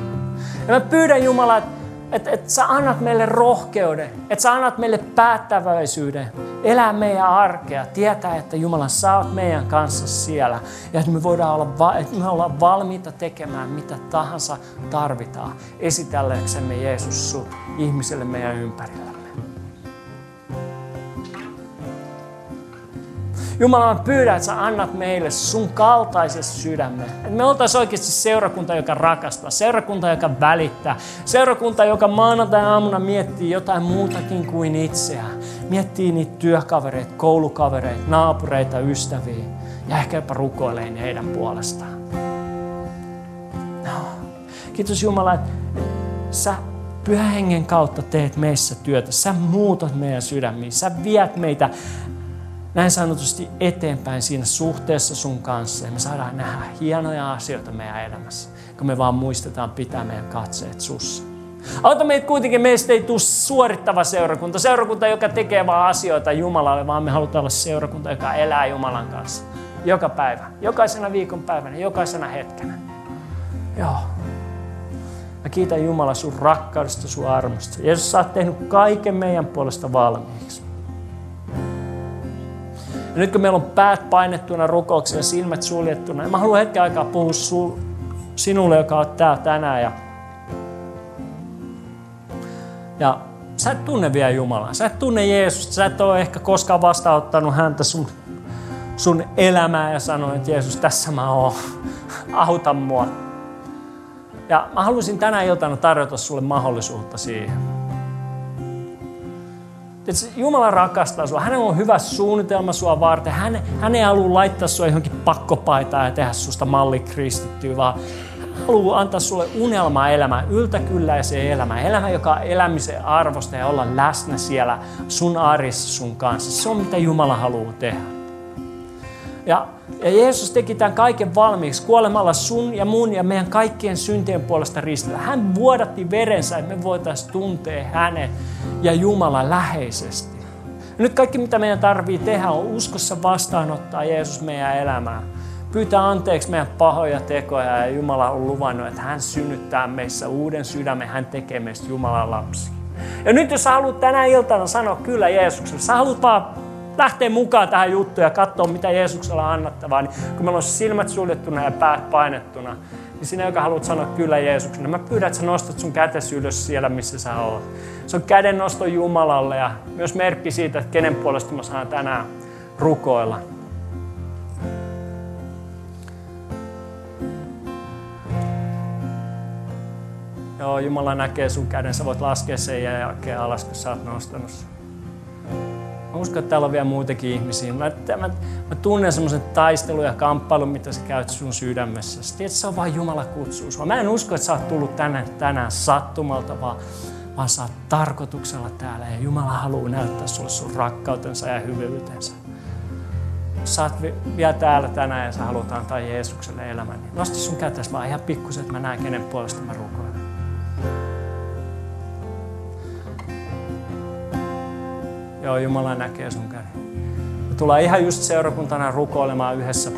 Ja mä pyydän Jumala, että että et sä annat meille rohkeuden, että sä annat meille päättäväisyyden elää meidän arkea, tietää, että Jumala, sä oot meidän kanssa siellä ja että me voidaan olla, että me ollaan valmiita tekemään mitä tahansa tarvitaan esitelläksemme Jeesus sut ihmiselle meidän ympärillä. Jumala, mä pyydän, että sä annat meille sun kaltaisen sydämen. Että me oltaisiin oikeasti seurakunta, joka rakastaa, seurakunta, joka välittää, seurakunta, joka maanantai aamuna miettii jotain muutakin kuin itseään. Miettii niitä työkavereita, koulukavereita, naapureita, ystäviä ja ehkä jopa rukoilee heidän puolestaan. No. Kiitos Jumala, että sä pyhän hengen kautta teet meissä työtä. Sä muutat meidän sydämiä. Sä viet meitä näin sanotusti eteenpäin siinä suhteessa sun kanssa. Ja me saadaan nähdä hienoja asioita meidän elämässä, kun me vaan muistetaan pitää meidän katseet sussa. Auta meitä kuitenkin, meistä ei tule suorittava seurakunta, seurakunta, joka tekee vaan asioita Jumalalle, vaan me halutaan olla seurakunta, joka elää Jumalan kanssa. Joka päivä, jokaisena viikonpäivänä, jokaisena hetkenä. Joo. Mä kiitän Jumala sun rakkaudesta, sun armosta. Jeesus, sä oot tehnyt kaiken meidän puolesta valmiiksi. Ja nyt kun meillä on päät painettuna ja silmät suljettuna, niin mä haluan hetken aikaa puhua sul, sinulle, joka on täällä tänään. Ja, ja sä et tunne vielä Jumalaa, sä et tunne Jeesusta, sä et ole ehkä koskaan vastaanottanut häntä sun, sun elämää ja sanoa, että Jeesus, tässä mä oon, auta mua. Ja mä haluaisin tänä iltana tarjota sulle mahdollisuutta siihen. Että Jumala rakastaa sinua. Hänellä on hyvä suunnitelma sua varten. Hän, hän ei halua laittaa sinua johonkin pakkopaitaan ja tehdä susta mallikristittyä, vaan hän haluaa antaa sulle unelmaa elämää, yltäkylläiseen elämään. Elämä, joka on elämisen arvosta ja olla läsnä siellä sun arjessa sun kanssa. Se on mitä Jumala haluaa tehdä. Ja, ja Jeesus teki tämän kaiken valmiiksi kuolemalla sun ja mun ja meidän kaikkien syntien puolesta ristillä. Hän vuodatti verensä, että me voitaisiin tuntea hänet ja Jumala läheisesti. Ja nyt kaikki, mitä meidän tarvii tehdä, on uskossa vastaanottaa Jeesus meidän elämään. Pyytää anteeksi meidän pahoja tekoja ja Jumala on luvannut, että hän synnyttää meissä uuden sydämen, hän tekee meistä Jumalan lapsi. Ja nyt jos sä haluat tänä iltana sanoa kyllä Jeesukselle, sä haluat vaan lähteä mukaan tähän juttuun ja katsoa, mitä Jeesuksella on annettavaa, niin kun meillä on silmät suljettuna ja päät painettuna, niin sinä, joka haluat sanoa kyllä Jeesukselle, mä pyydän, että sä nostat sun kätesi ylös siellä, missä sä oot. Se on käden nosto Jumalalle ja myös merkki siitä, että kenen puolesta mä saan tänään rukoilla. Joo, Jumala näkee sun käden. Sä voit laskea sen ja jälkeen alas, kun sä oot nostanut sen. Mä uskon, että täällä on vielä muitakin ihmisiä. Mä, mä, mä tunnen semmoisen taistelun ja kamppailun, mitä sä käyt sun sydämessä. Sä tiedät, se on vain Jumala kutsuus. Mä en usko, että sä oot tullut tänne tänään sattumalta, vaan, vaan sä oot tarkoituksella täällä. Ja Jumala haluaa näyttää sulle sun rakkautensa ja hyvyytensä. Sä oot vielä täällä tänään ja sä haluat antaa Jeesukselle elämän. Niin nosta sun kätesi vaan ihan pikkusen, että mä näen, kenen puolesta mä rukoilen. Joo, Jumala näkee sun käden. Me tullaan ihan just seurakuntana rukoilemaan yhdessä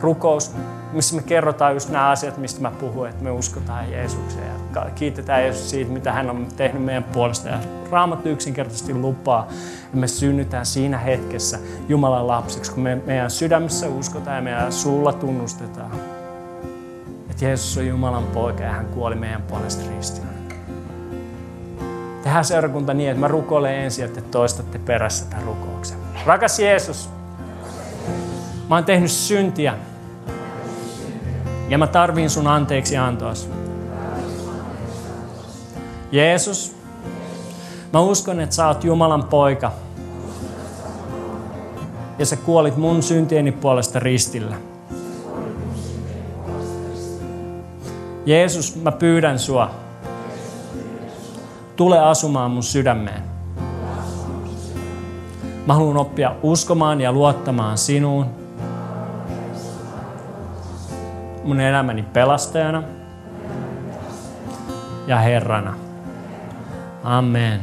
rukous, missä me kerrotaan just nämä asiat, mistä mä puhuin, että me uskotaan Jeesukseen ja kiitetään Jeesus siitä, mitä hän on tehnyt meidän puolesta. Ja Raamattu yksinkertaisesti lupaa, että me synnytään siinä hetkessä Jumalan lapsiksi, kun me meidän sydämessä uskotaan ja meidän suulla tunnustetaan, että Jeesus on Jumalan poika ja hän kuoli meidän puolesta ristillä. Tehdään seurakunta niin, että mä rukoilen ensin, että te toistatte perässä tämän rukouksen. Rakas Jeesus, mä oon tehnyt syntiä. Ja mä tarviin sun anteeksi antoas. Jeesus, mä uskon, että sä oot Jumalan poika. Ja sä kuolit mun syntieni puolesta ristillä. Jeesus, mä pyydän sua Tule asumaan mun sydämeen. Mä haluan oppia uskomaan ja luottamaan sinuun. mun elämäni pelastajana ja Herrana. Amen.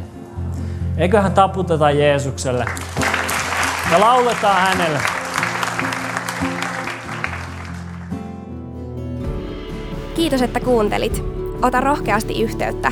Eiköhän taputeta Jeesukselle ja lauletaan hänelle. Kiitos, että kuuntelit. Ota rohkeasti yhteyttä,